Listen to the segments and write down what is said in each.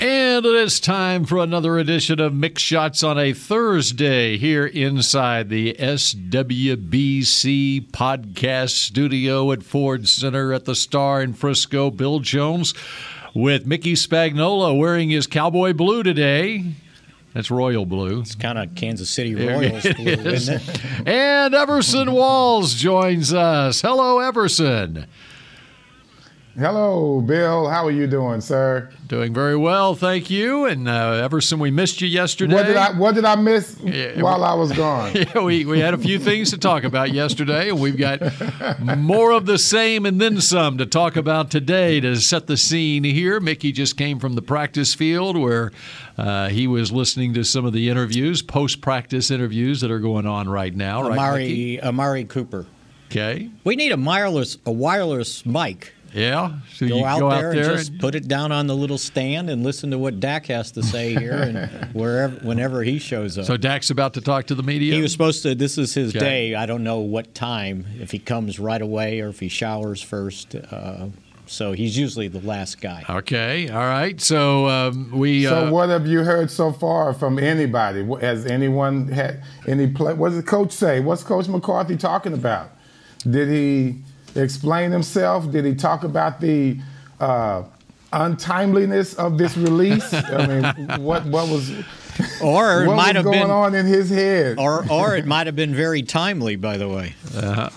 And it is time for another edition of Mick Shots on a Thursday here inside the SWBC podcast studio at Ford Center at the Star in Frisco. Bill Jones with Mickey Spagnola wearing his cowboy blue today. That's royal blue. It's kind of Kansas City Royals blue, is. isn't it? And Everson Walls joins us. Hello, Everson. Hello, Bill. How are you doing, sir? Doing very well, thank you. And uh, Everson, we missed you yesterday. What did I What did I miss yeah, while we, I was gone? Yeah, we we had a few things to talk about yesterday, and we've got more of the same and then some to talk about today to set the scene here. Mickey just came from the practice field where uh, he was listening to some of the interviews, post practice interviews that are going on right now. Amari right, Amari Cooper. Okay. We need a wireless a wireless mic yeah. So go, out, go there out there and just and... put it down on the little stand and listen to what Dak has to say here and wherever whenever he shows up. So Dak's about to talk to the media. He was supposed to. This is his okay. day. I don't know what time. If he comes right away or if he showers first. Uh, so he's usually the last guy. Okay, all right. So um, we. So uh, what have you heard so far from anybody? Has anyone had any play? What did the coach say? What's Coach McCarthy talking about? Did he? Explain himself? Did he talk about the uh, untimeliness of this release? I mean, what what was or it what might was have going been on in his head, or or it might have been very timely. By the way, uh,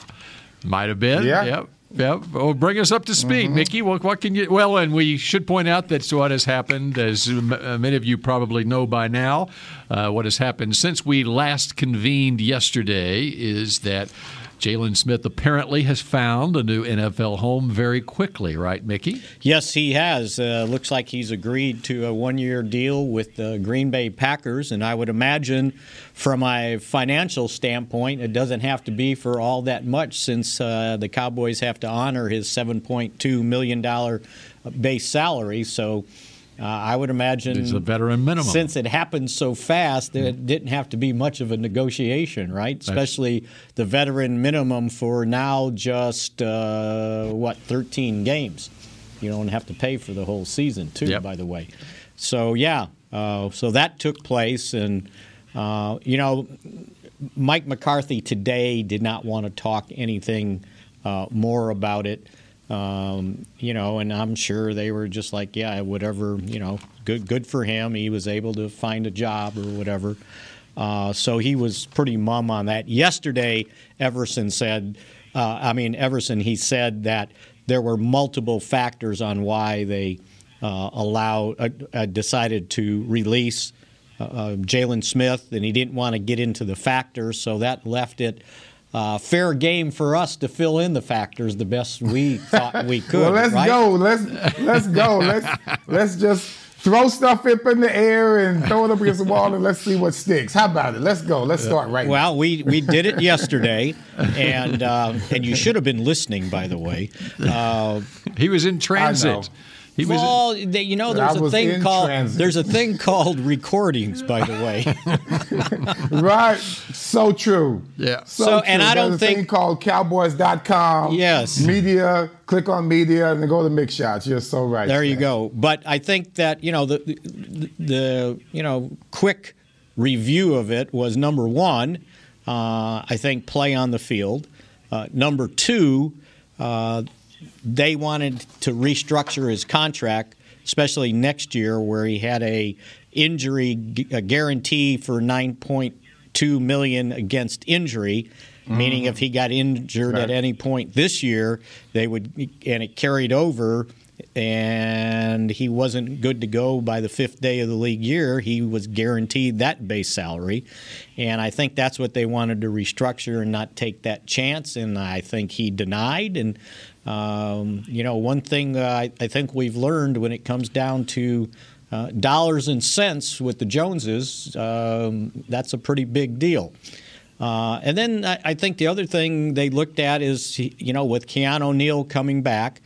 might have been. Yeah. Yep. Yep. Well, bring us up to speed, mm-hmm. Mickey. What, what, can you? Well, and we should point out that what has happened, as uh, many of you probably know by now, uh, what has happened since we last convened yesterday is that Jaylon Smith apparently has found a new NFL home very quickly, right, Mickey? Yes, he has. Uh, looks like he's agreed to a one year deal with the Green Bay Packers, and I would imagine from a financial standpoint, it doesn't have to be for all that much since uh, the Cowboys have to honor his $7.2 million base salary. So uh, I would imagine it's a veteran minimum. Since it happened so fast, mm-hmm. it didn't have to be much of a negotiation, right? Especially That's... the veteran minimum for now just uh, what 13 games. You don't have to pay for the whole season too. Yep. By the way, so yeah, uh, so that took place, and uh, you know, Mike McCarthy today did not want to talk anything uh, more about it. Um, you know, and I'm sure they were just like, yeah, whatever, you know, good, good for him. He was able to find a job or whatever. Uh, so he was pretty mum on that. Yesterday, Everson said, uh, I mean, Everson, he said that there were multiple factors on why they uh, allow, uh, uh, decided to release uh, Jaylon Smith, and he didn't want to get into the factors, so that left it uh, fair game for us to fill in the factors the best we thought we could. well, let's right? go. Let's let's go. Let's let's just throw stuff up in the air and throw it up against the wall and let's see what sticks. How about it? Let's go. Let's start right. Well, now. we we did it yesterday, and uh, and you should have been listening. By the way, uh, he was in transit. He was well, they, you know, there's a thing called transit. there's a thing called recordings, by the way. right, so true. Yeah. So, so and I don't there's think a thing called Cowboys.com. Yes. Media. Click on media and then go to Mick Shots. You're so right. There you go. But I think that you know the, the, the you know quick review of it was number one. Uh, I think play on the field. Uh, number two. Uh, they wanted to restructure his contract, especially next year, where he had a injury a guarantee for nine point two million against injury. Mm-hmm. Meaning, if he got injured right. at any point this year, they would, and it carried over, and he wasn't good to go by the fifth day of the league year, he was guaranteed that base salary. And I think that's what they wanted to restructure and not take that chance. And I think he denied. And um, you know, one thing uh, I, I, think we've learned when it comes down to uh, dollars and cents with the Joneses, um, that's a pretty big deal. Uh, and then I, I, think the other thing they looked at is, you know, with Keanu Neal coming back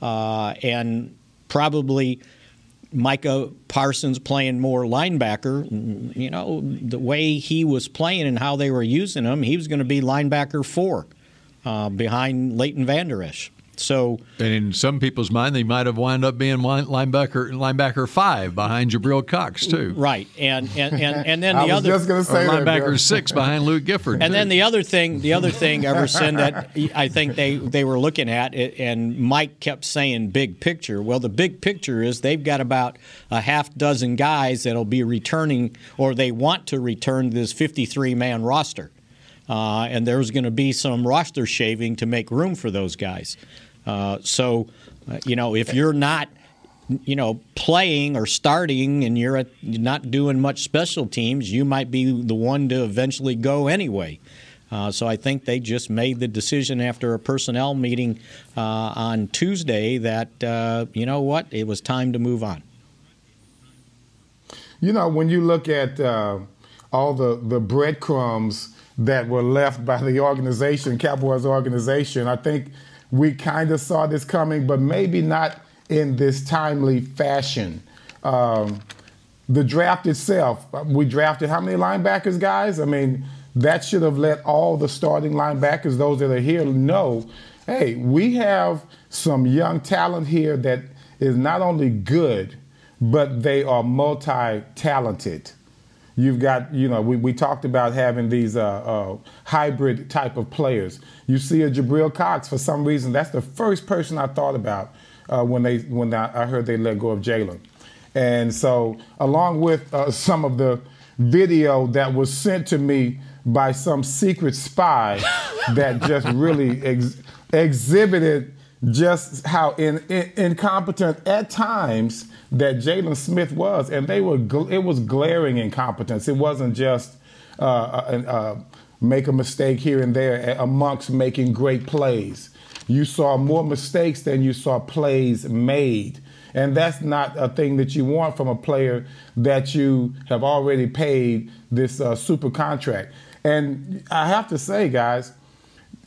uh, and probably Micah Parsons playing more linebacker, you know, the way he was playing and how they were using him, he was going to be linebacker four uh, behind Leighton Vander Esch. So, and in some people's mind, they might have wound up being linebacker linebacker five behind Jabril Cox too. Right, and and and, and then the other just going to say linebacker that, six behind Luke Gifford. And too. then the other thing, the other thing, Everson, that I think they they were looking at, and Mike kept saying big picture. Well, the big picture is they've got about a half dozen guys that'll be returning, or they want to return this 53 man roster. Uh, and there's going to be some roster shaving to make room for those guys. Uh, so, uh, you know, if you're not, you know, playing or starting and you're, you're not doing much special teams, you might be the one to eventually go anyway. Uh, so I think they just made the decision after a personnel meeting uh, on Tuesday that uh, you know what, it was time to move on. You know, when you look at all the the breadcrumbs that were left by the organization, Cowboys organization, I think we kind of saw this coming, but maybe not in this timely fashion. Um, the draft itself, we drafted how many linebackers, guys? I mean, that should have let all the starting linebackers, those that are here, know hey, we have some young talent here that is not only good, but they are multi talented. You've got, you know, we, we talked about having these uh, uh, hybrid type of players. You see a Jabril Cox for some reason. That's the first person I thought about uh, when they when I heard they let go of Jaylon. And so, along with uh, some of the video that was sent to me by some secret spy that just really ex- exhibited just how in, in, incompetent at times that Jaylon Smith was, and they were gl- it was glaring incompetence. It wasn't just uh, uh, uh, make a mistake here and there amongst making great plays. You saw more mistakes than you saw plays made. And that's not a thing that you want from a player that you have already paid this uh, super contract. And I have to say, guys,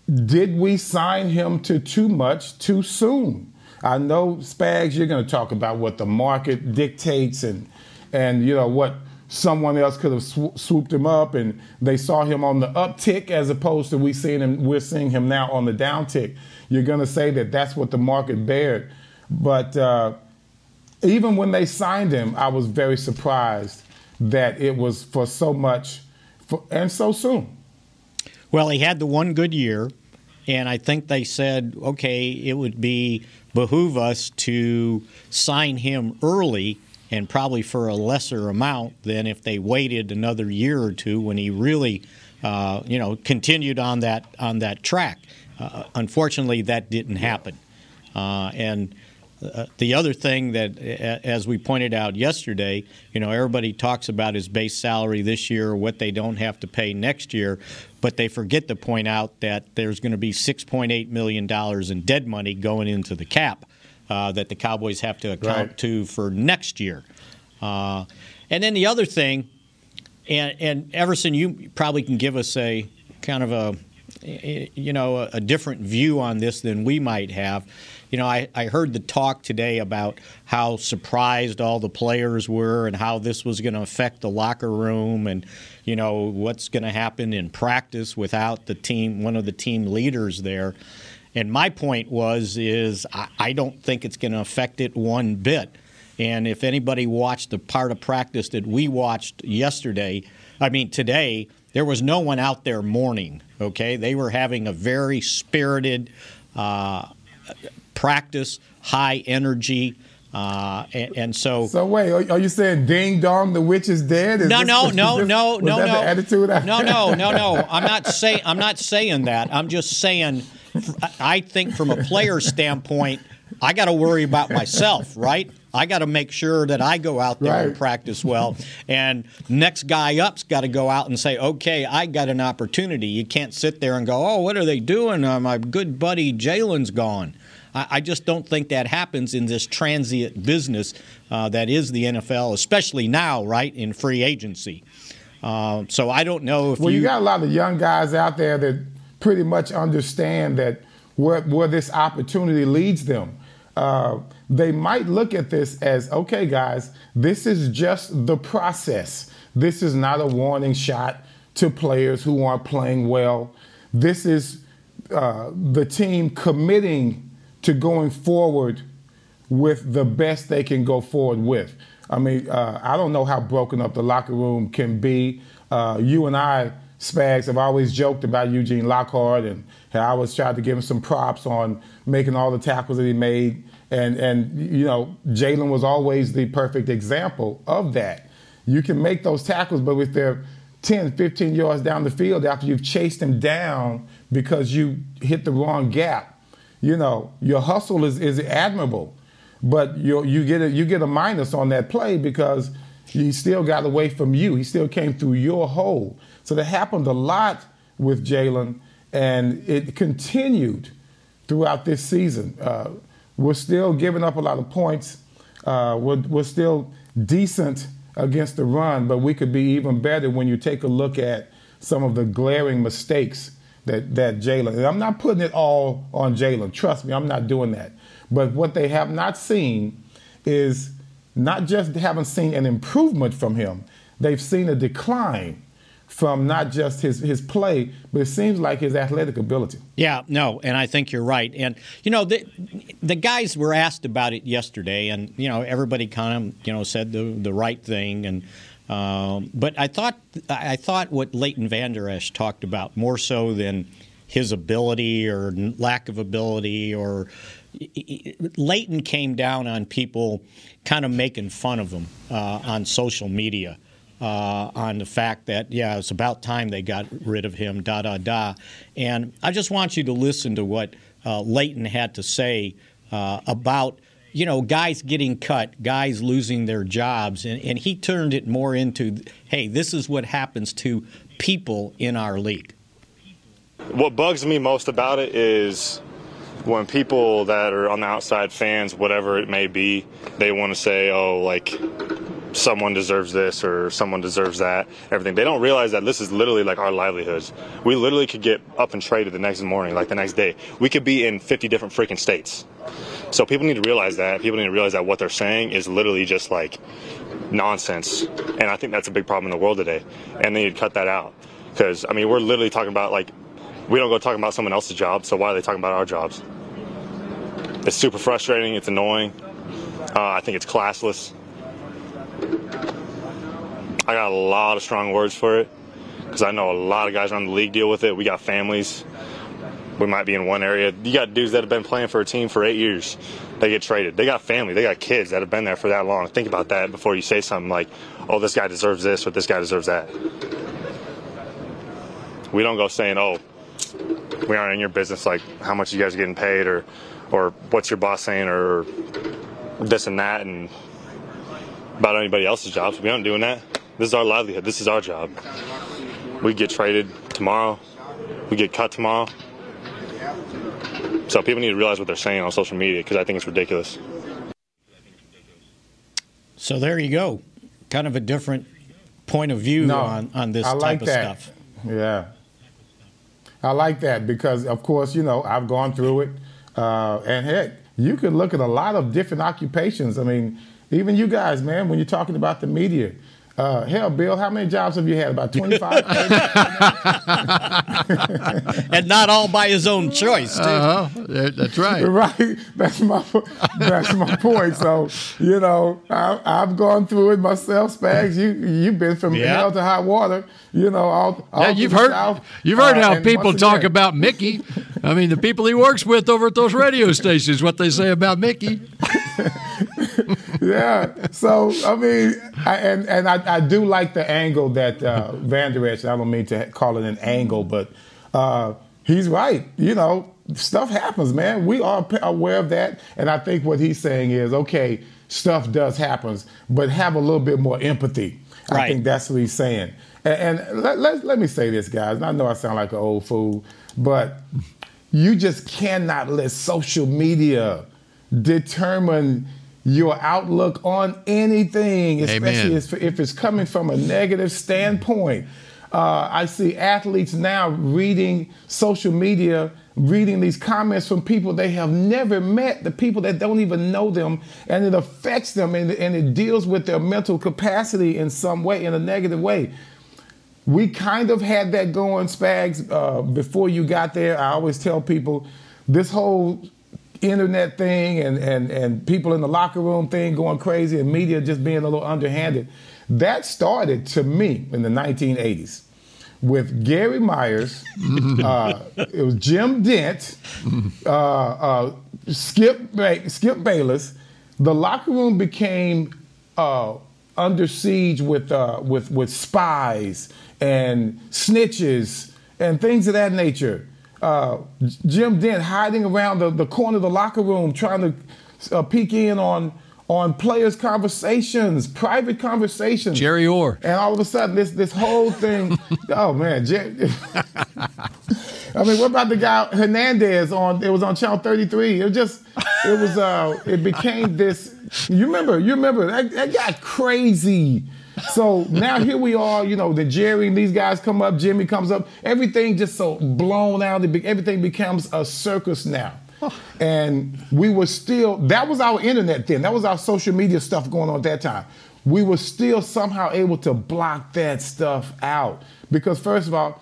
did we sign him to too much too soon? I know Spags, you're going to talk about what the market dictates and and you know what someone else could have sw- swooped him up and they saw him on the uptick as opposed to we seeing him we're seeing him now on the downtick. You're going to say that that's what the market bared, but uh, even when they signed him, I was very surprised that it was for so much for, and so soon. Well, he had the one good year, and I think they said, okay, it would be behoove us to sign him early and probably for a lesser amount than if they waited another year or two when he really, uh, you know, continued on that on that track. Uh, unfortunately, that didn't happen, uh, and uh, the other thing that, as we pointed out yesterday, you know, everybody talks about his base salary this year, what they don't have to pay next year, but they forget to point out that there's going to be $6.8 million in dead money going into the cap uh, that the Cowboys have to account right. to for next year. Uh, and then the other thing, and, and Everson, you probably can give us a kind of a, you know, a, a different view on this than we might have you know, I, I heard the talk today about how surprised all the players were and how this was going to affect the locker room and, you know, what's going to happen in practice without the team, one of the team leaders there. And my point was, is I, I don't think it's going to affect it one bit. And if anybody watched the part of practice that we watched yesterday, I mean today, there was no one out there mourning. Okay, they were having a very spirited, uh, practice, high energy. Uh, and, and, so. So wait, are you saying "Ding Dong, the witch is dead"? Is no, this, no, no, this, no, no, no. attitude. no, no, no, no. I'm not saying. I'm not saying that. I'm just saying. I think from a player standpoint, I got to worry about myself, right? I got to make sure that I go out there right. and practice well. And next guy up's got to go out and say, okay, I got an opportunity. You can't sit there and go, oh, what are they doing? Uh, my good buddy Jaylon's gone. I, just don't think that happens in this transient business uh, that is the NFL, especially now, right, in free agency. Uh, so I don't know if well, you, you got a lot of young guys out there that pretty much understand that where where this opportunity leads them. Uh, they might look at this as okay, guys, this is just the process. This is not a warning shot to players who aren't playing well. This is uh, the team committing to going forward with the best they can go forward with. I mean, uh, I don't know how broken up the locker room can be. Uh, you and I, Spags, have always joked about Eugene Lockhart, and I always tried to give him some props on making all the tackles that he made. And, and you know, Jaylon was always the perfect example of that. You can make those tackles, but if they're 10, 15 yards down the field after you've chased them down because you hit the wrong gap, you know, your hustle is, is admirable. But you, you, get a, you get a minus on that play because he still got away from you. He still came through your hole. So that happened a lot with Jaylon, and it continued throughout this season. Uh, we're still giving up a lot of points. Uh, we're, we're still decent against the run, but we could be even better when you take a look at some of the glaring mistakes that, that Jaylon. I'm not putting it all on Jaylon. Trust me, I'm not doing that. But what they have not seen is not just haven't seen an improvement from him, they've seen a decline from not just his, his play, but it seems like his athletic ability. Yeah, no, and I think you're right. And you know, the the guys were asked about it yesterday, and you know, everybody kind of you know said the the right thing, and um, but I thought I thought what Leighton Vander Esch talked about more so than his ability or lack of ability or Leighton came down on people kind of making fun of him uh, on social media uh, on the fact that, yeah, it's about time they got rid of him, da da da. And I just want you to listen to what uh, Leighton had to say uh, about. You know, guys getting cut, guys losing their jobs, and, and he turned it more into, hey, this is what happens to people in our league. What bugs me most about it is when people that are on the outside fans, whatever it may be, they want to say, oh, like someone deserves this or someone deserves that, everything. They don't realize that this is literally like our livelihoods. We literally could get up and traded the next morning, like the next day. We could be in 50 different freaking states. So people need to realize that. People need to realize that what they're saying is literally just like nonsense. And I think that's a big problem in the world today. And they need to cut that out. Because, I mean, we're literally talking about like, we don't go talking about someone else's job, so why are they talking about our jobs? It's super frustrating. It's annoying. Uh, I think it's classless. I got a lot of strong words for it because I know a lot of guys around the league deal with it. We got families. We might be in one area. You got dudes that have been playing for a team for eight years. They get traded. They got family. They got kids that have been there for that long. Think about that before you say something like, oh, this guy deserves this or this guy deserves that. We don't go saying, oh, we aren't in your business, like how much you guys are getting paid or, or what's your boss saying or this and that and about anybody else's jobs. We aren't doing that. This is our livelihood. This is our job. We get traded tomorrow. We get cut tomorrow. So people need to realize what they're saying on social media because I think it's ridiculous. So there you go. Kind of a different point of view no, on, on this I type like of that. stuff. Yeah. I like that because, of course, you know, I've gone through it. Uh, and heck, you could look at a lot of different occupations. I mean, even you guys, man, when you're talking about the media, uh, hell, Bill, how many jobs have you had? About 25? and not all by his own choice, too. Uh-huh. That's right. right. That's my that's my point. So, you know, I, have gone through it myself, Spags. You, you've been from yeah. hell to hot water, you know, all, all yeah, you've heard, South. You've heard uh, how people talk again, about Mickey. I mean, the people he works with over at those radio stations, what they say about Mickey. Yeah. So I mean, I, and and I, I do like the angle that uh, Vander Esch. I don't mean to call it an angle, but uh, he's right. You know, stuff happens, man. We are aware of that, and I think what he's saying is, okay, stuff does happen, but have a little bit more empathy. Right. I think that's what he's saying. And, and let, let, let me say this, guys. I know I sound like an old fool, but you just cannot let social media determine your outlook on anything, especially Amen. if it's coming from a negative standpoint. Uh, I see athletes now reading social media, reading these comments from people they have never met, the people that don't even know them, and it affects them and, and it deals with their mental capacity in some way, in a negative way. We kind of had that going, Spags, uh, before you got there. I always tell people this whole internet thing and, and, and people in the locker room thing going crazy and media just being a little underhanded. That started to me in the 1980s with Gary Myers. uh, it was Jim Dent, uh, uh, Skip ba- Skip Bayless. The locker room became uh, under siege with uh, with with spies and snitches and things of that nature. Uh, Jim Dent hiding around the, the corner of the locker room, trying to uh, peek in on on players' conversations, private conversations. Jerry Orr. And all of a sudden, this this whole thing. oh man, I mean, what about the guy Hernandez on? It was on Channel 33. It just, it was, uh, it became this. You remember? You remember that, that got crazy. So now here we are. You know, the Jerry and these guys come up. Jimmy comes up. Everything just so blown out. Everything becomes a circus now. And we were still, that was our internet then. That was our social media stuff going on at that time. We were still somehow able to block that stuff out. Because, first of all,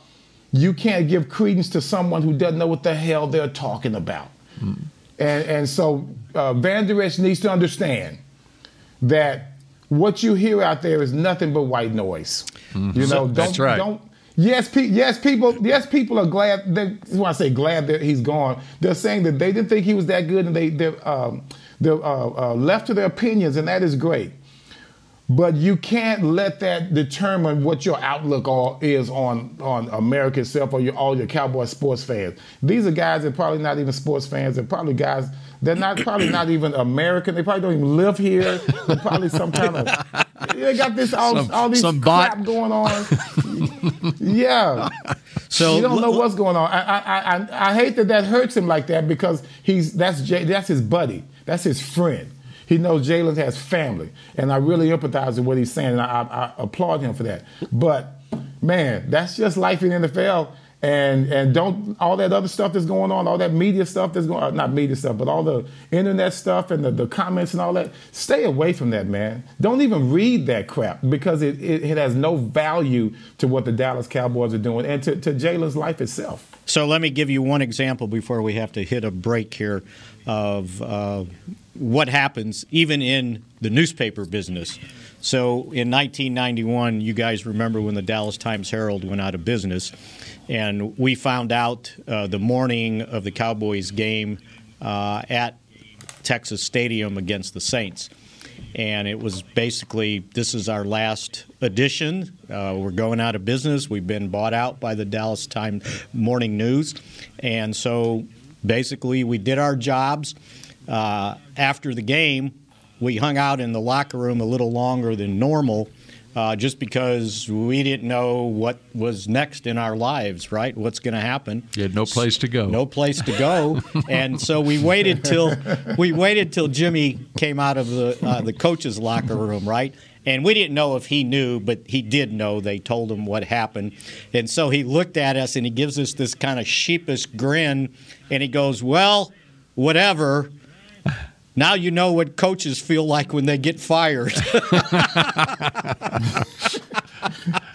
you can't give credence to someone who doesn't know what the hell they're talking about. And, and so uh, Vander Esch needs to understand that what you hear out there is nothing but white noise. You know, don't, That's right. don't Yes, pe- yes, people. Yes, people are glad. They, when I say glad that he's gone, they're saying that they didn't think he was that good, and they they're, um, they're uh, uh, left to their opinions, and that is great. But you can't let that determine what your outlook all is on on America itself or your, all your Cowboy sports fans. These are guys that are probably not even sports fans. They're probably guys. They're not probably not even American. They probably don't even live here. They're probably some kind of. They got this all, Some- all these some bot. crap going on. yeah. So you don't know what's going on. I, I, I, I hate that that hurts him like that because he's that's Jay, that's his buddy, that's his friend. He knows Jaylon has family, and I really empathize with what he's saying, and I, I, I applaud him for that. But man, that's just life in the NFL. And and don't all that other stuff that's going on, all that media stuff that's going, uh, not media stuff, but all the internet stuff and the, the comments and all that. Stay away from that, man. Don't even read that crap because it, it, it has no value to what the Dallas Cowboys are doing and to, to Jaylon's life itself. So let me give you one example before we have to hit a break here of uh, what happens even in the newspaper business. So in 1991, you guys remember when the Dallas Times Herald went out of business, and we found out uh, the morning of the Cowboys game uh, at Texas Stadium against the Saints. And it was basically this is our last edition. Uh, we're going out of business. We've been bought out by the Dallas Time Morning News. And so basically, we did our jobs. Uh, after the game, we hung out in the locker room a little longer than normal. Uh, just because we didn't know what was next in our lives, right? What's going to happen? You had no place to go. no place to go, and so we waited till we waited till Jimmy came out of the uh, the coach's locker room, right? And we didn't know if he knew, but he did know. They told him what happened, and so he looked at us and he gives us this kind of sheepish grin, and he goes, "Well, whatever." Now you know what coaches feel like when they get fired.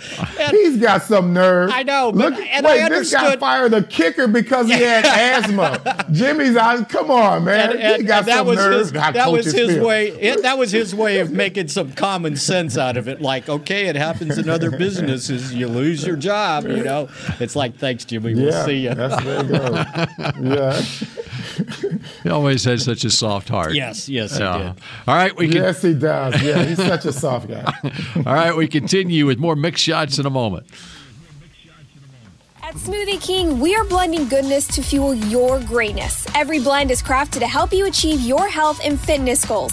He's got some nerve. I know, but- Look, and wait, I this guy fired a kicker because he had asthma. Jimmy's out. Come on, man. and, and- he got and that some was nerve. his that was his feel. way it, that was his way of making some common sense out of it like okay it happens in other businesses you lose your job you know it's like thanks Jimmy we'll Yeah, see you that's there you go. Yeah. He always had such a soft heart. yes yes he did All right, we can. Yes, he does. Yeah, he's such a soft guy. All right, we continue with more Mick Shots in a moment. At Smoothie King, we are blending goodness to fuel your greatness. Every blend is crafted to help you achieve your health and fitness goals.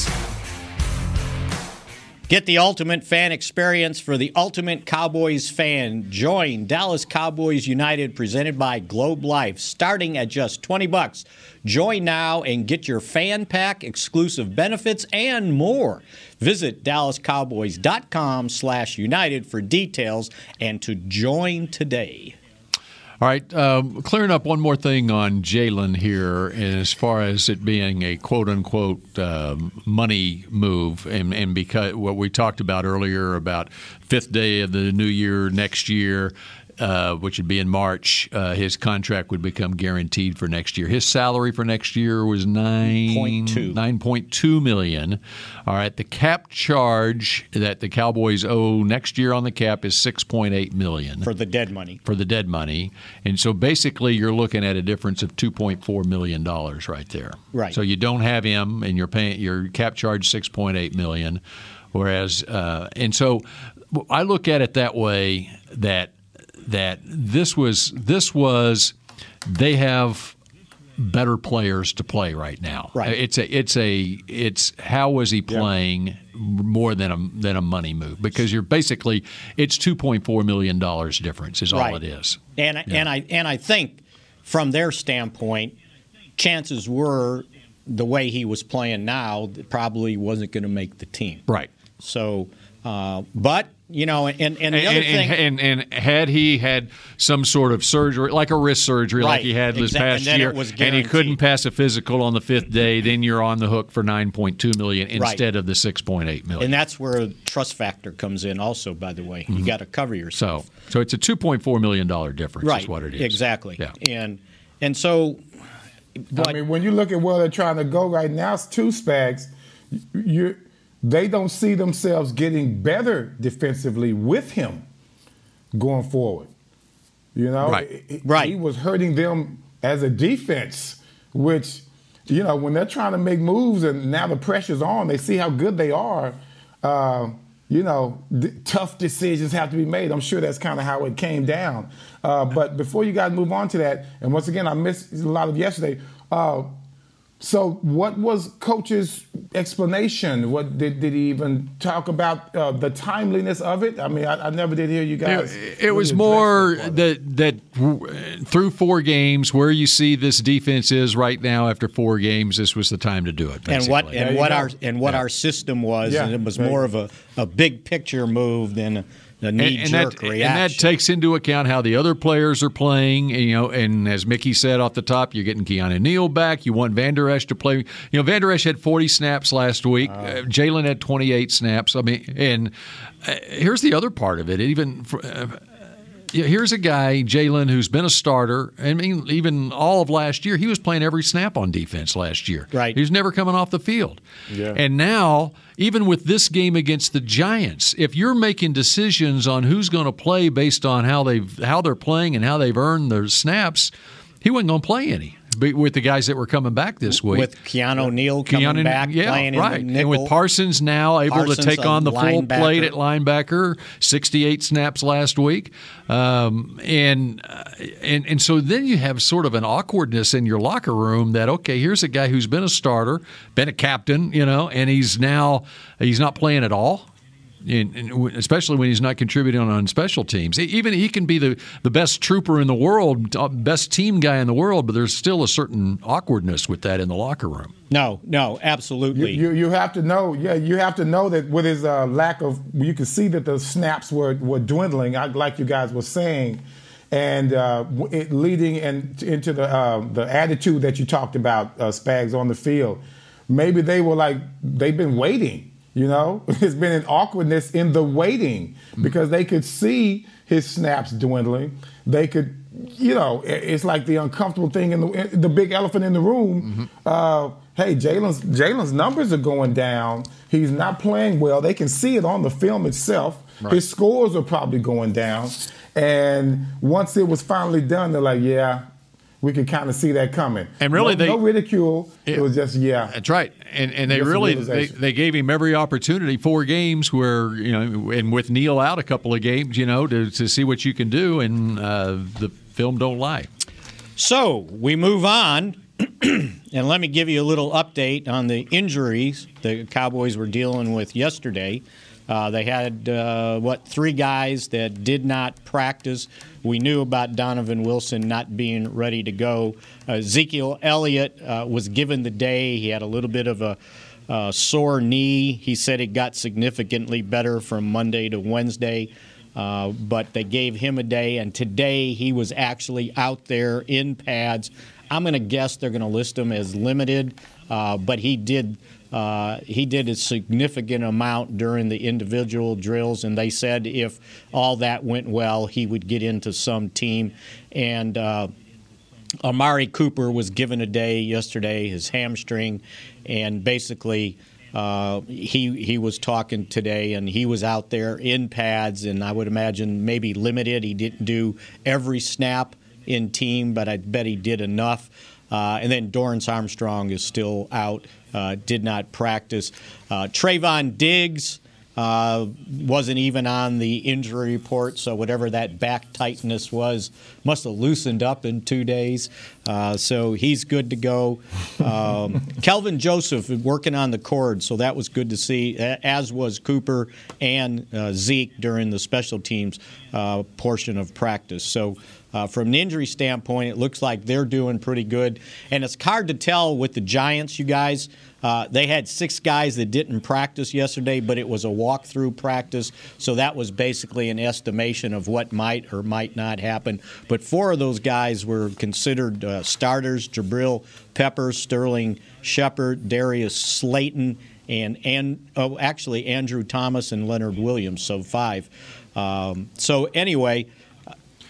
Get the ultimate fan experience for the ultimate Cowboys fan. Join Dallas Cowboys United presented by Globe Life starting at just 20 bucks. Join now and get your fan pack, exclusive benefits, and more. Visit dallascowboys.com slash united for details and to join today. All right, um, clearing up one more thing on Jaylon here, as far as it being a quote unquote um, money move, and, and because what we talked about earlier about fifth day of the new year next year, uh, which would be in March, uh, his contract would become guaranteed for next year. His salary for next year was nine Point two. nine point two million. All right, the cap charge that the Cowboys owe next year on the cap is six point eight million For the dead money. for the dead money. And so basically, you're looking at a difference of $2.4 million right there. Right. So you don't have him, and you're paying your cap charge 6.8 million. Whereas, uh, and so I look at it that way that that this was this was they have better players to play right now. Right. It's a it's a it's how was he playing more than a than a money move because you're basically it's 2.4 million dollars difference is all Right. it is. And and I and I think from their standpoint, chances were the way he was playing now probably wasn't going to make the team. Right. So, uh, but you know, and and the And, other and, thing, and, and had he had some sort of surgery, like a wrist surgery, like he had this Exact- and past then year, was and he couldn't pass a physical on the fifth day, then you're on the hook for nine point two million Right. instead of the six point eight million. and that's where trust factor comes in. Also, by the way, you got to cover yourself. Mm-hmm. so, so it's a two point four million dollar difference. right, is what it is exactly. Yeah. And and so, but I mean, when you look at where they're trying to go right now, it's two spags. You, they don't see themselves getting better defensively with him going forward. You know, Right. He- Right. He was hurting them as a defense, which, you know, when they're trying to make moves and now the pressure's on, they see how good they are. Uh, you know, d- tough decisions have to be made. I'm sure that's kind of how it came down. Uh, but before you guys move on to that, and once again, I missed a lot of yesterday. Uh, so, what was Coach's explanation? What did, did he even talk about uh, the timeliness of it? I mean, I, I never did hear you guys. It, it really was more that that that through four games, where you see this defense is right now after four games, this was the time to do it. and what and you what go. our and what Yeah. our system was, Yeah, and it was right. more of a, a big picture move than a knee and, jerk that, reaction. And that takes into account how the other players are playing. And, you know, and as Mickey said off the top, you're getting Keanu Neal back. You want Vander Esch to play. You know, Vander Esch had 40 snaps last week. Uh, Jaylon had 28 snaps. I mean, and uh, here's the other part of it. Even for, uh, here's a guy, Jaylon, who's been a starter. I mean, even all of last year, he was playing every snap on defense last year. Right. He was never coming off the field. Yeah. And now, even with this game against the Giants, if you're making decisions on who's going to play based on how they've how they're playing and how they've earned their snaps, he wasn't going to play any with the guys that were coming back this week. With Keanu Neal coming Keanu, back, yeah, playing right. and with. Parsons now able Parsons, to take on the full plate at linebacker, 68 snaps last week, um, and uh, and and so then you have sort of an awkwardness in your locker room that okay, here's a guy who's been a starter, been a captain, you know, and he's now he's not playing at all. And, and especially when he's not contributing on special teams, even he can be the, the best trooper in the world, uh, best team guy in the world, but there's still a certain awkwardness with that in the locker room. No, no, absolutely. you you have to know, yeah, you have to know that with his uh, lack of, you can see that the snaps were were dwindling, I- like you guys were saying, and uh, it leading in, into the uh, the attitude that you talked about, uh, Spags on the field. Maybe they were like they've been waiting. You know, it's been an awkwardness in the waiting because they could see his snaps dwindling. They could, you know, it's like the uncomfortable thing in the the big elephant in the room. Uh, hey, Jaylon's Jaylon's numbers are going down. He's not playing well. They can see it on the film itself. His scores are probably going down. And once it was finally done, they're like, yeah, we could kind of see that coming. And really, no, they- no ridicule. It was just yeah. That's right, and and they really they, they gave him every opportunity, four games where you know, and with Neal out a couple of games, you know, to, to see what you can do, and uh, the film don't lie. So we move on, and let me give you a little update on the injuries the Cowboys were dealing with yesterday. Uh, they had uh, what three guys that did not practice. We knew about Donovan Wilson not being ready to go. Uh, Ezekiel Elliott uh, was given the day. He had a little bit of a uh, sore knee. He said it got significantly better from Monday to Wednesday. Uh, but they gave him a day, and today he was actually out there in pads. I'm going to guess they're going to list him as limited, uh, but he did uh, he did a significant amount during the individual drills, and they said if all that went well, he would get into some team. And uh, Amari Cooper was given a day yesterday, his hamstring, and basically uh, he he was talking today, and he was out there in pads, and I would imagine maybe limited. He didn't do every snap in team, but I bet he did enough. Uh, and then Dorance Armstrong is still out, uh, did not practice. Uh, Trevon Diggs uh, wasn't even on the injury report, so whatever that back tightness was must have loosened up in two days. Uh, so he's good to go. Um, Kelvin Joseph working on the cord, so that was good to see, as was Cooper and uh, Zeke during the special teams portion of practice. So uh, from an injury standpoint, it looks like they're doing pretty good. And it's hard to tell with the Giants, you guys. Uh, they had six guys that didn't practice yesterday, but it was a walkthrough practice, so that was basically an estimation of what might or might not happen. But four of those guys were considered uh, starters: Jabrill Pepper, Sterling Shepard, Darius Slayton, and and oh, actually Andrew Thomas and Leonard Williams. So five. Um, so anyway.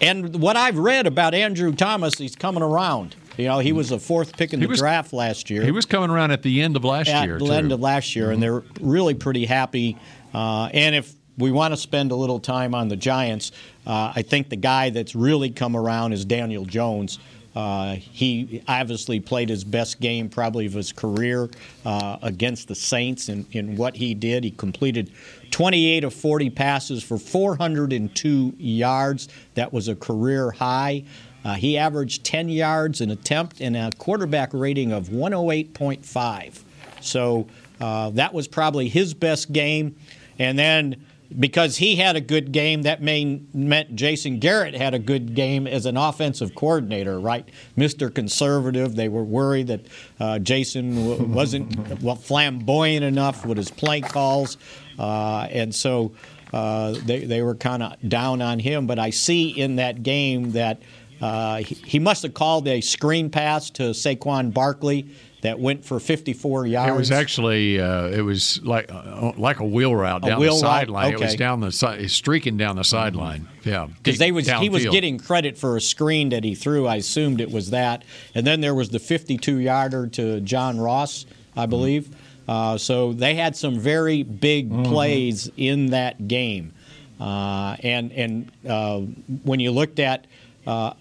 And what I've read about Andrew Thomas, he's coming around. You know, he was a fourth pick in He the was- draft last year. He was coming around at the end of last at year. At the too. end of last year, and they're really pretty happy. Uh, and if we want to spend a little time on the Giants, uh, I think the guy that's really come around is Daniel Jones. Uh, he obviously played his best game probably of his career uh, against the Saints in, in what he did. He completed 28 of 40 passes for 402 yards. That was a career high. Uh, he averaged 10 yards an attempt and a quarterback rating of 108.5. So uh, that was probably his best game. And then because he had a good game, that main, meant Jason Garrett had a good game as an offensive coordinator, right? Mr. Conservative. They were worried that uh, Jason w- wasn't well, flamboyant enough with his play calls. Uh, and so uh, they they were kind of down on him. But I see in that game that uh, he, he must have called a screen pass to Saquon Barkley that went for 54 yards. It was actually uh, it was like uh, like a wheel route down wheel the sideline. It was down the side, streaking down the sideline. Yeah, because they was he was getting credit for a screen that he threw. I assumed it was that, and then there was the 52 yarder to John Ross, I believe. Uh, so they had some very big plays in that game, uh, and and uh, when you looked at uh,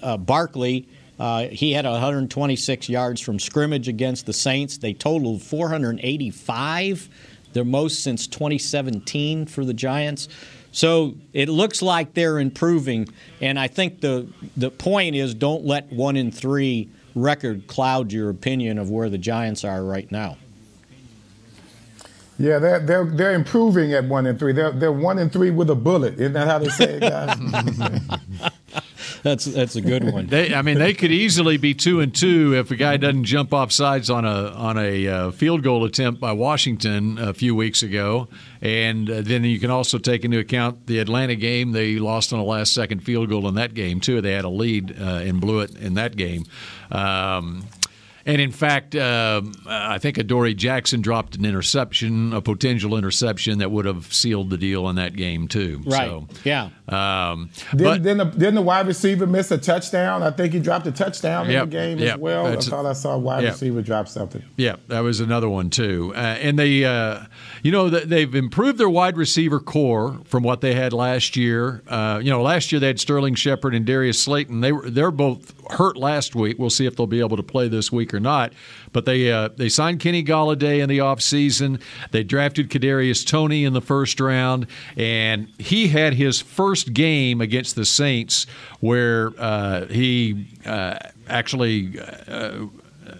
uh, Barkley. Uh, he had 126 yards from scrimmage against the Saints. They totaled 485, their most since 2017 for the Giants. So it looks like they're improving, and I think the the point is don't let one in three record cloud your opinion of where the Giants are right now. Yeah, they're they're they're improving at one and three. They're they're one and three with a bullet. Isn't that how they say it, guys? That's that's a good one. They, I mean, they could easily be two and two if a guy doesn't jump off sides on a on a uh, field goal attempt by Washington a few weeks ago, and uh, then you can also take into account the Atlanta game. They lost on a last second field goal in that game too. They had a lead uh, and blew it in that game. Um, and in fact, um I think Adoree Jackson dropped an interception, a potential interception that would have sealed the deal in that game too. Right. So, Yeah. um, Didn't, but didn't, the, didn't the wide receiver missed a touchdown? I think he dropped a touchdown in the game yep. as well. I That's- thought I saw a wide yep. receiver drop something. Yeah, that was another one too. Uh, and they, uh, you know, they've improved their wide receiver core from what they had last year. Uh, you know, last year they had Sterling Shepard and Darius Slayton. They were they're both hurt last week. We'll see if they'll be able to play this week or not. But they uh, they signed Kenny Golladay in the offseason. They drafted Kadarius Toney in the first round, and he had his first game against the Saints where uh, he uh, actually. Uh,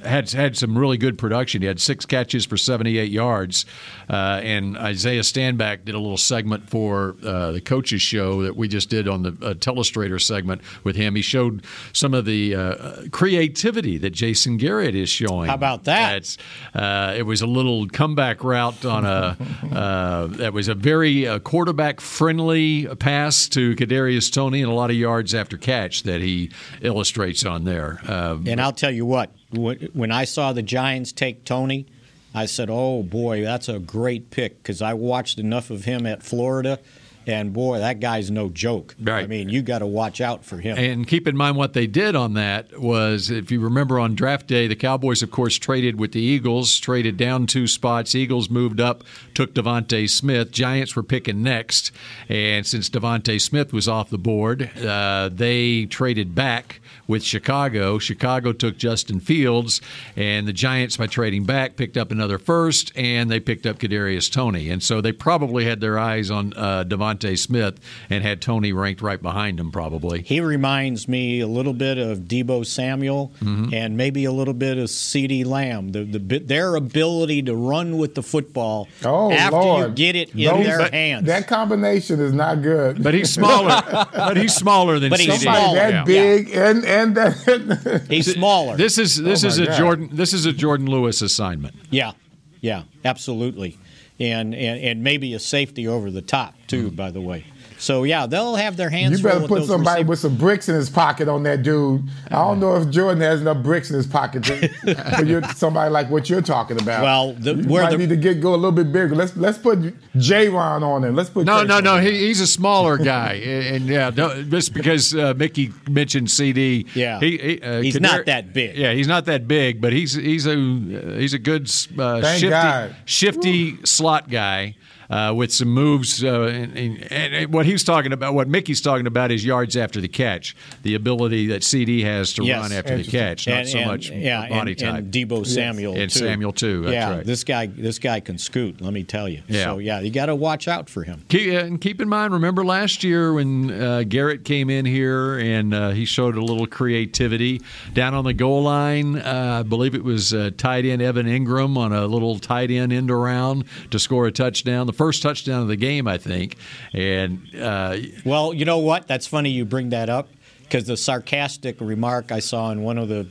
had had some really good production. He had six catches for 78 yards, uh, and Isaiah Stanback did a little segment for uh, the coaches show that we just did on the uh, Telestrator segment with him. He showed some of the uh, creativity that Jason Garrett is showing. How about that? Uh, it was a little comeback route on a uh, that was a very uh, quarterback friendly pass to Kadarius Toney and a lot of yards after catch that he illustrates on there. Uh, And I'll tell you what, wh- when I saw the Giants take Toney, I said, "Oh boy, that's a great pick." Because I watched enough of him at Florida, and boy, that guy's no joke. Right. I mean, you got to watch out for him. And keep in mind what they did on that was, if you remember on draft day, the Cowboys, of course, traded with the Eagles, traded down two spots. Eagles moved up, took DeVonta Smith. Giants were picking next. And since DeVonta Smith was off the board, uh, they traded back with Chicago. Chicago took Justin Fields, and the Giants, by trading back, picked up another first, and they picked up Kadarius Toney. And so they probably had their eyes on uh, DeVonta Smith and had Toney ranked right behind him, probably. He reminds me a little bit of Deebo Samuel Mm-hmm. and maybe a little bit of CeeDee Lamb. The, the, their ability to run with the football Oh after Lord! you get it in Those- their that- hands. That combination is not good. But he's smaller. but he's smaller than But he's CeeDee. Somebody that Yeah. big and and that. He's smaller. This is this Oh, is a God. Jordan this is a Jordan Lewis assignment. Yeah, yeah, absolutely, and and, and maybe a safety over the top too. By the way, so yeah, they'll have their hands. You better full with put those somebody receivers. with some bricks in his pocket on that dude. I don't know if Jordan has enough bricks in his pocket for you, somebody like what you're talking about. Well, the- you where might the- need to get go a little bit bigger. Let's let's put Jayron on him. Let's put No, Chase no, on no. He, he's a smaller guy, and, and yeah, no, just because uh, Mickey mentioned CeeDee, Yeah. he, he, uh, He's Kadar- not that big. Yeah, he's not that big, but he's he's a he's a good uh, shifty God. shifty slot guy. Uh, with some moves, uh, and, and, and what he's talking about, what Mickey's talking about, is yards after the catch, the ability that CeeDee has to Yes. run after the catch, not and, so and- much yeah, body and, type. and Deebo Samuel And too. Samuel, too. That's yeah, right. this guy this guy can scoot. Let me tell you. Yeah. So yeah, you got to watch out for him. Keep, uh, and keep in mind, remember last year when uh, Garrett came in here and uh, he showed a little creativity down on the goal line. Uh, I believe it was uh, tight end Evan Engram on a little tight end end around to score a touchdown, the first touchdown of the game, I think. And uh, Well, you know what? That's funny you bring that up because the sarcastic remark I saw in one of the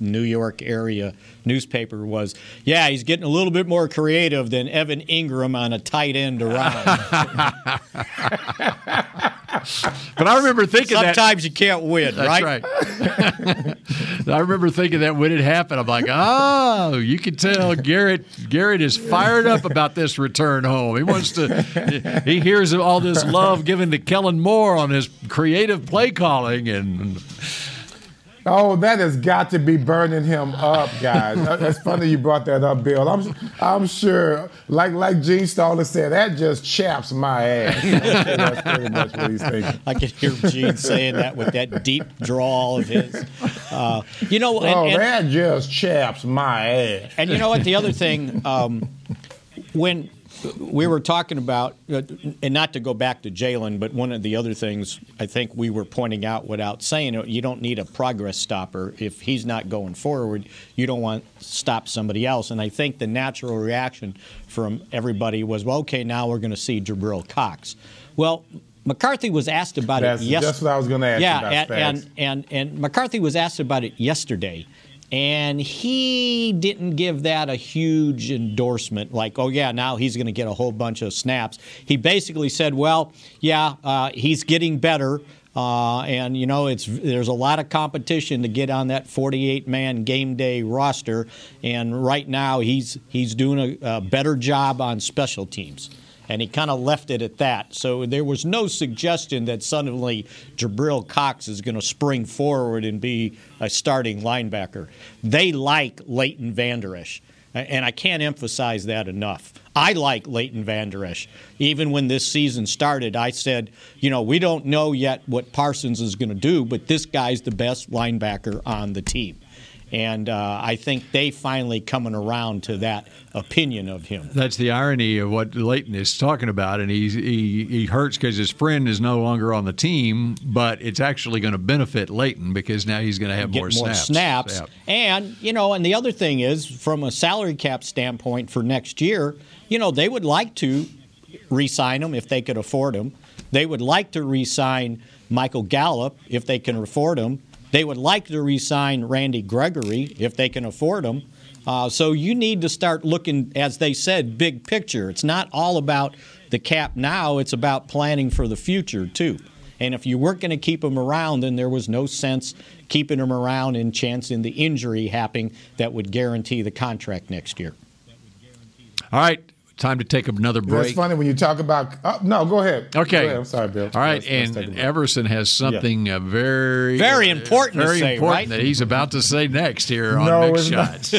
New York area newspaper was, yeah, he's getting a little bit more creative than Evan Engram on a tight end around. but I remember thinking Sometimes that, you can't win, That's right? right. I remember thinking that when it happened, I'm like, oh, you can tell Garrett Garrett is fired up about this return home. He wants to. He hears all this love given to Kellen Moore on his creative play calling and. Oh, that has got to be burning him up, guys. That's funny you brought that up, Bill. I'm, I'm sure, like like Gene Stallings said, that just chaps my ass. That's pretty much what he's thinking. I can hear Gene saying that with that deep drawl of his. Uh, you know, and, oh, and, that just chaps my ass. And you know what? The other thing, um, when we were talking about, uh, and not to go back to Jaylon, but one of the other things I think we were pointing out without saying it, you don't need a progress stopper. If he's not going forward, you don't want to stop somebody else. And I think the natural reaction from everybody was, well, okay, now we're going to see Jabril Cox. Well, McCarthy was asked about that's, it yesterday. That's what I was going to ask yeah, about. and, and, and, and McCarthy was asked about it yesterday. And he didn't give that a huge endorsement, like, oh, yeah, now he's going to get a whole bunch of snaps. He basically said, well, yeah, uh, he's getting better. Uh, and you know, it's there's a lot of competition to get on that 48-man game day roster, and right now he's he's doing a, a better job on special teams and he kind of left it at that. So there was no suggestion that suddenly Jabril Cox is going to spring forward and be a starting linebacker. They like Leighton Vander Esch, and I can't emphasize that enough. I like Leighton Vander Esch. Even when this season started, I said, you know, we don't know yet what Parsons is going to do, but this guy's the best linebacker on the team. And uh, I think they finally coming around to that opinion of him. That's the irony of what Leighton is talking about, and he he, he hurts because his friend is no longer on the team, but it's actually going to benefit Leighton because now he's going to have more, more snaps. snaps. And you know, and the other thing is, from a salary cap standpoint for next year, you know, they would like to re-sign him if they could afford him. They would like to re-sign Michael Gallup if they can afford him. They would like to re-sign Randy Gregory if they can afford him. Uh, so you need to start looking, as they said, big picture. It's not all about the cap now; it's about planning for the future too. And if you weren't going to keep him around, then there was no sense keeping him around and chancing the injury happening that would guarantee the contract next year. All right, time to take another break. It's funny when you talk about. Uh, no, go ahead. Okay, Go ahead. I'm sorry, Bill. All right, Let's- let's and. Everson has something Yeah. uh, very, Very important to very say, important right? that he's about to say next here on No, Mick it's. Shots.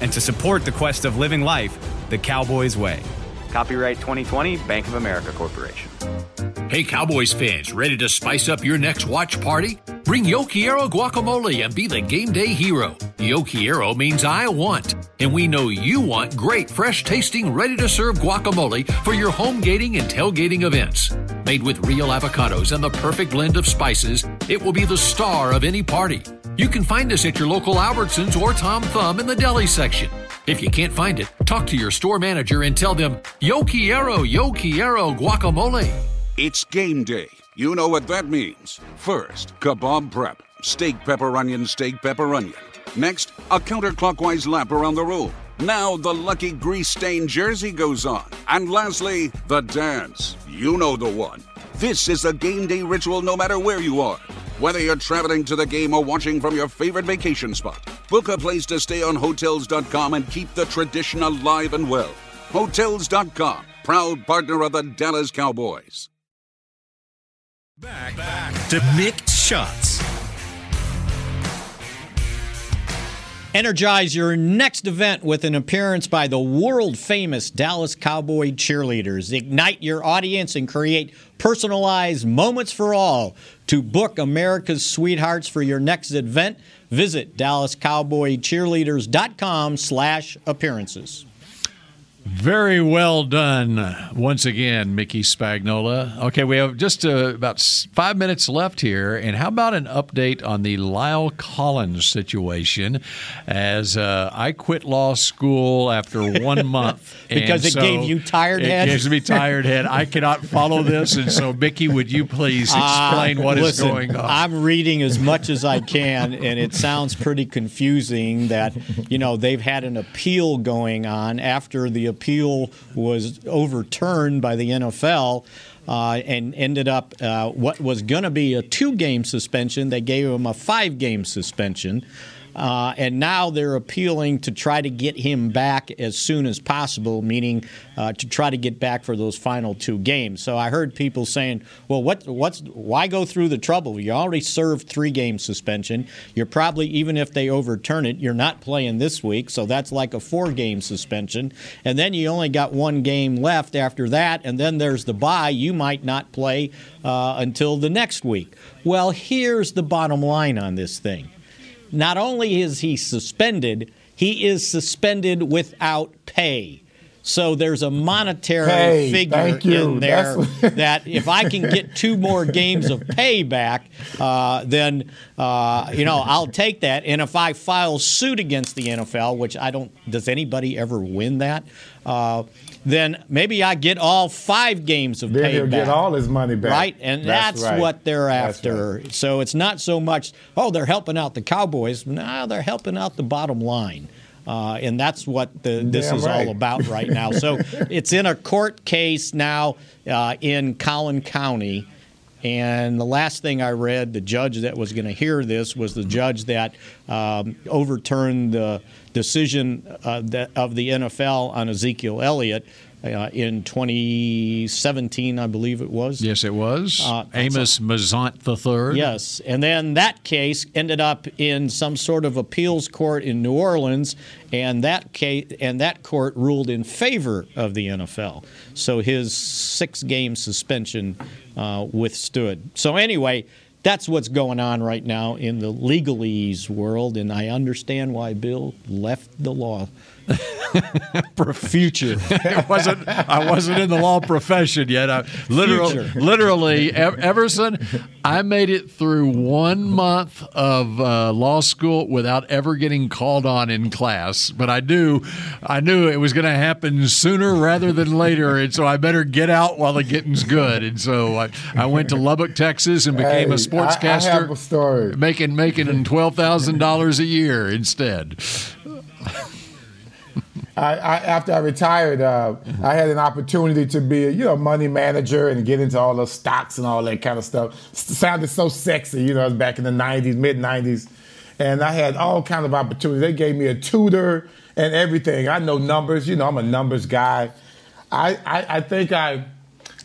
and to support the quest of living life the Cowboys way. Copyright 2020 Bank of America Corporation. Hey, Cowboys fans, ready to spice up your next watch party? Bring Yo Quiero guacamole and be the game day hero. Yo Quiero means I want, and we know you want great, fresh tasting, ready to serve guacamole for your home gating and tailgating events. Made with real avocados and the perfect blend of spices, it will be the star of any party. You can find us at your local Albertsons or Tom Thumb in the deli section. If you can't find it, talk to your store manager and tell them, Yo quiero, yo quiero guacamole. It's game day. You know what that means. First, kebab prep. Steak, pepper, onion, steak, pepper, onion. Next, a counterclockwise lap around the room. Now the lucky grease stained jersey goes on. And lastly, the dance. You know the one. This is a game day ritual no matter where you are. Whether you're traveling to the game or watching from your favorite vacation spot, book a place to stay on Hotels.com and keep the tradition alive and well. Hotels.com, proud partner of the Dallas Cowboys. Back, back to Mick Shots. Energize your next event with an appearance by the world famous Dallas Cowboy cheerleaders. Ignite your audience and create personalized moments for all. To book America's sweethearts for your next event, visit DallasCowboyCheerleaders.com slash appearances. Very well done once again, Mickey Spagnola. Okay, we have just uh, about five minutes left here. And how about an update on the Lyle Collins situation? As uh, I quit law school after one month. because it so gave you tired it head? It gives me tired head. I cannot follow this. And so, Mickey, would you please explain Uh, what is listen, going on? I'm reading as much as I can, and it sounds pretty confusing that, you know, they've had an appeal going on after the appeal was overturned by the NFL. Uh, and ended up uh, what was going to be a two game suspension. They gave him a five game suspension. Uh, and now they're appealing to try to get him back as soon as possible, meaning uh, to try to get back for those final two games. So I heard people saying, "Well, what, what's why go through the trouble? You already served three game suspension. You're probably even if they overturn it, you're not playing this week, so that's like a four game suspension. And then you only got one game left after that, and then there's the bye. You might not play uh, until the next week. Well, here's the bottom line on this thing." Not only is he suspended, he is suspended without pay. So there's a monetary Hey, figure in there that if I can get two more games of payback, uh, then uh, you know I'll take that. And if I file suit against the NFL, which I don't, does anybody ever win that? Uh, then maybe I get all five games of Then pay he'll get all his money back. Right, and That's that's, right. what they're after. So it's not so much, oh, they're helping out the Cowboys. No, they're helping out the bottom line. Uh, and that's what the, this Damn is right. all about right now. So it's in a court case now uh, in Collin County. And the last thing I read, the judge that was going to hear this was the judge that um, overturned the decision uh, that, of the NFL on Ezekiel Elliott uh, in 2017, I believe it was. yes, it was. Uh, Amos Mazzant III. Yes, and then that case ended up in some sort of appeals court in New Orleans, and that case and that court ruled in favor of the NFL. So his six-game suspension uh, withstood. So anyway. That's what's going on right now in the legalese world, and I understand why Bill left the law future. it wasn't. I wasn't in the law profession yet. I literally, literally, Everson. I made it through one month of uh, law school without ever getting called on in class. But I knew, I knew it was going to happen sooner rather than later, and so I better get out while the getting's good. And so I, I went to Lubbock, Texas, and became Hey, a sportscaster, I, I have a story. making making twelve thousand dollars a year instead. I, I, after I retired, uh, I had an opportunity to be, a, you know, money manager and get into all the stocks and all that kind of stuff. Sounded so sexy, you know, was back in the '90s, mid '90s, and I had all kind of opportunities. They gave me a tutor and everything. I know numbers, you know, I'm a numbers guy. I, I, I think I,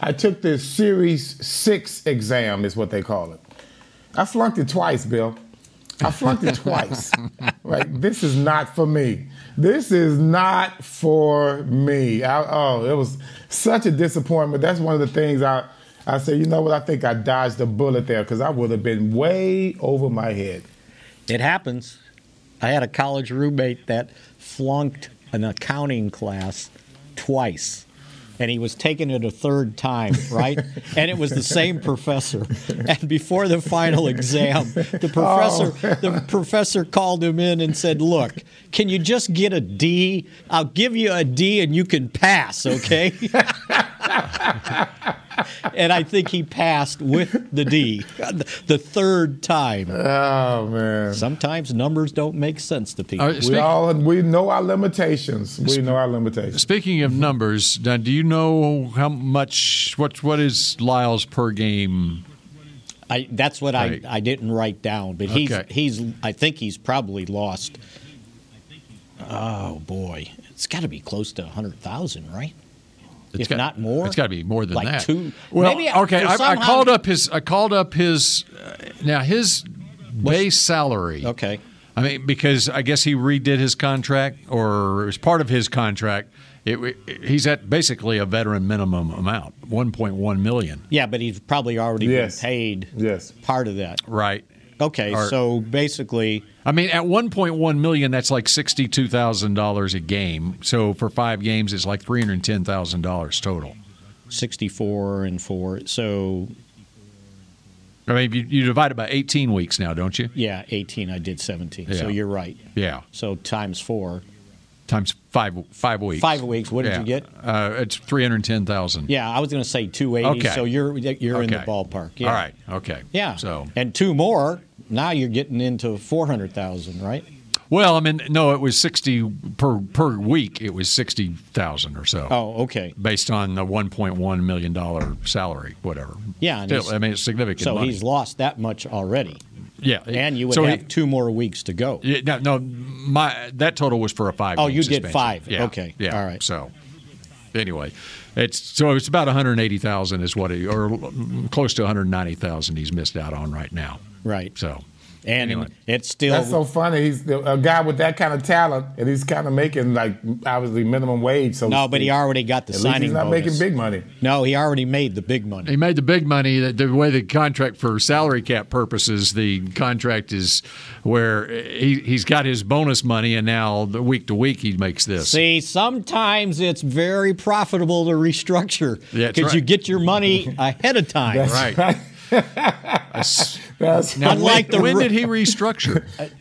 I took this Series Six exam, is what they call it. I flunked it twice, Bill. I flunked it twice. Right? This is not for me. This is not for me. I, oh, it was such a disappointment. That's one of the things I, I say, you know what? I think I dodged a bullet there because I would have been way over my head. It happens. I had a college roommate that flunked an accounting class twice. And he was taking it a third time, right? and it was the same professor. And before the final exam, the oh. professor the professor called him in and said, "Look, can you just get a D? I'll give you a D and you can pass, okay?" and I think he passed with the D the third time. Oh man! Sometimes numbers don't make sense to people. Uh, We all we know our limitations. We know our limitations. Speaking of numbers, now, do you know how much? What what is Lyle's per game? I, that's what Right. I, I didn't write down, but he's Okay. he's I think he's probably lost. Oh boy, it's got to be close to hundred thousand, right? It's if got- not more, It's got to be more than like that. Two. Well, maybe okay. I, I called up his. I called up his. Uh, now his base salary. Okay. I mean, because I guess he redid his contract, or as part of his contract, it, it- he's at basically a veteran minimum amount, one point one million. Yeah, but he's probably already Yes. been paid. Yes. Part of that. Right. Okay, Or- so basically, I mean, at one point one million, that's like sixty-two thousand dollars a game. So for five games, it's like three hundred ten thousand dollars total. sixty-four and four. So I mean, you, you divide it by eighteen weeks now, don't you? yeah, eighteen. I did seventeen. Yeah. So you're right. Yeah. So times four. Times five five weeks. Five weeks. What did Yeah. you get? Uh, it's three hundred ten thousand. Yeah, I was going to say two eighty. Okay. So you're you're in the ballpark. Yeah. All right. Okay. Yeah. So and two more. Now you're getting into four hundred thousand, right? Well, I mean, no, it was sixty per per week. It was sixty thousand or so. Oh, okay. Based on the one point one million dollar salary, whatever. Yeah. and Still, I mean, it's significant. So money. he's lost that much already. Yeah, And you would so he- have two more weeks to go. Yeah, no, no, my that total was for a five. Oh, you did five. Yeah, Okay. Yeah. All right. So anyway, it's so it's about one hundred eighty thousand is what he or close to one hundred ninety thousand he's missed out on right now. Right. So And Anyway. it's still That's so funny. He's a guy with that kind of talent, and he's kind of making like obviously minimum wage. So no, but he already got the At least signing. he's not bonus. making big money. No, he already made the big money. He made the big money. The, the way the contract for salary cap purposes, the contract is where he he's got his bonus money, and now the week to week he makes this. See, sometimes it's very profitable to restructure Yeah, that's because you get your money ahead of time. That's right. That's Now, Unlike when, the when did he restructure?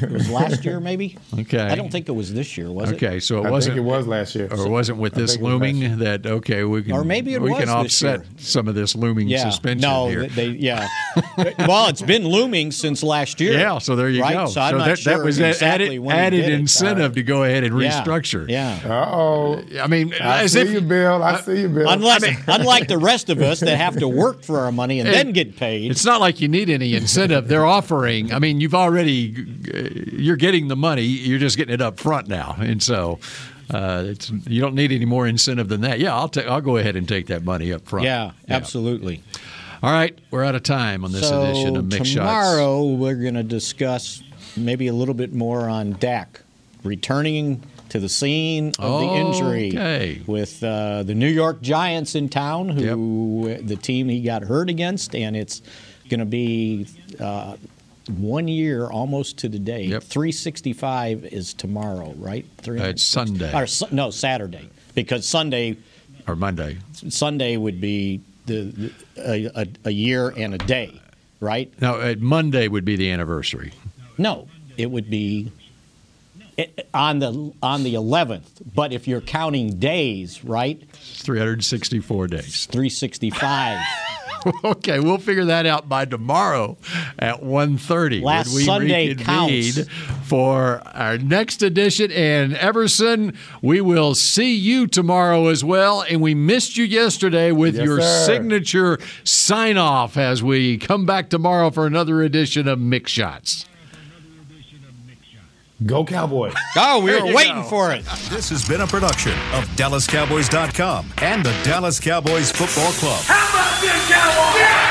It was last year, maybe. Okay. I don't think it was this year, was it? Okay, so it I wasn't. think it was last year. or wasn't with I this think it was last looming that okay we can Or maybe it we was can this offset year. some of this looming Yeah. suspension no, here. they yeah. well, it's been looming since last year. yeah, so there you right? go. So I'm not that, sure that was exactly added, when he added did it. incentive to go ahead and restructure. Yeah. Uh oh. I mean, I as see if you, Bill. I see you, Bill. Unless, unlike the rest of us that have to work for our money and It- then get paid. It's not like you need any incentive. They're offering. I mean, you've already you're getting the money. You're just getting it up front now, and so uh, it's you don't need any more incentive than that. Yeah, I'll take. I'll go ahead and take that money up front. Yeah, absolutely. All right, we're out of time on this so edition of Mick Shots. tomorrow we're going to discuss maybe a little bit more on Dak returning to the scene of the injury Okay. with uh, the New York Giants in town, who the team he got hurt against, and it's going to be. Uh, one year almost to the day. 365 is tomorrow, right? Uh, it's Sunday. Or, no, Saturday. Because Sunday or Monday. Sunday would be the, the a, a, year and a day, right? No, uh, Monday would be the anniversary. No, it would be it, on the on the 11th. But if you're counting days, right? 364 days. 365. okay, we'll figure that out by tomorrow at 1.30 Last we Sunday counts. for our next edition. And Everson, we will see you tomorrow as well. And we missed you yesterday with Yes, your sir. signature sign off as we come back tomorrow for another edition of Mick Shots. Go Cowboys. oh, we There were waiting go. for it. This has been a production of DallasCowboys.com and the Dallas Cowboys Football Club. How about this, Cowboys?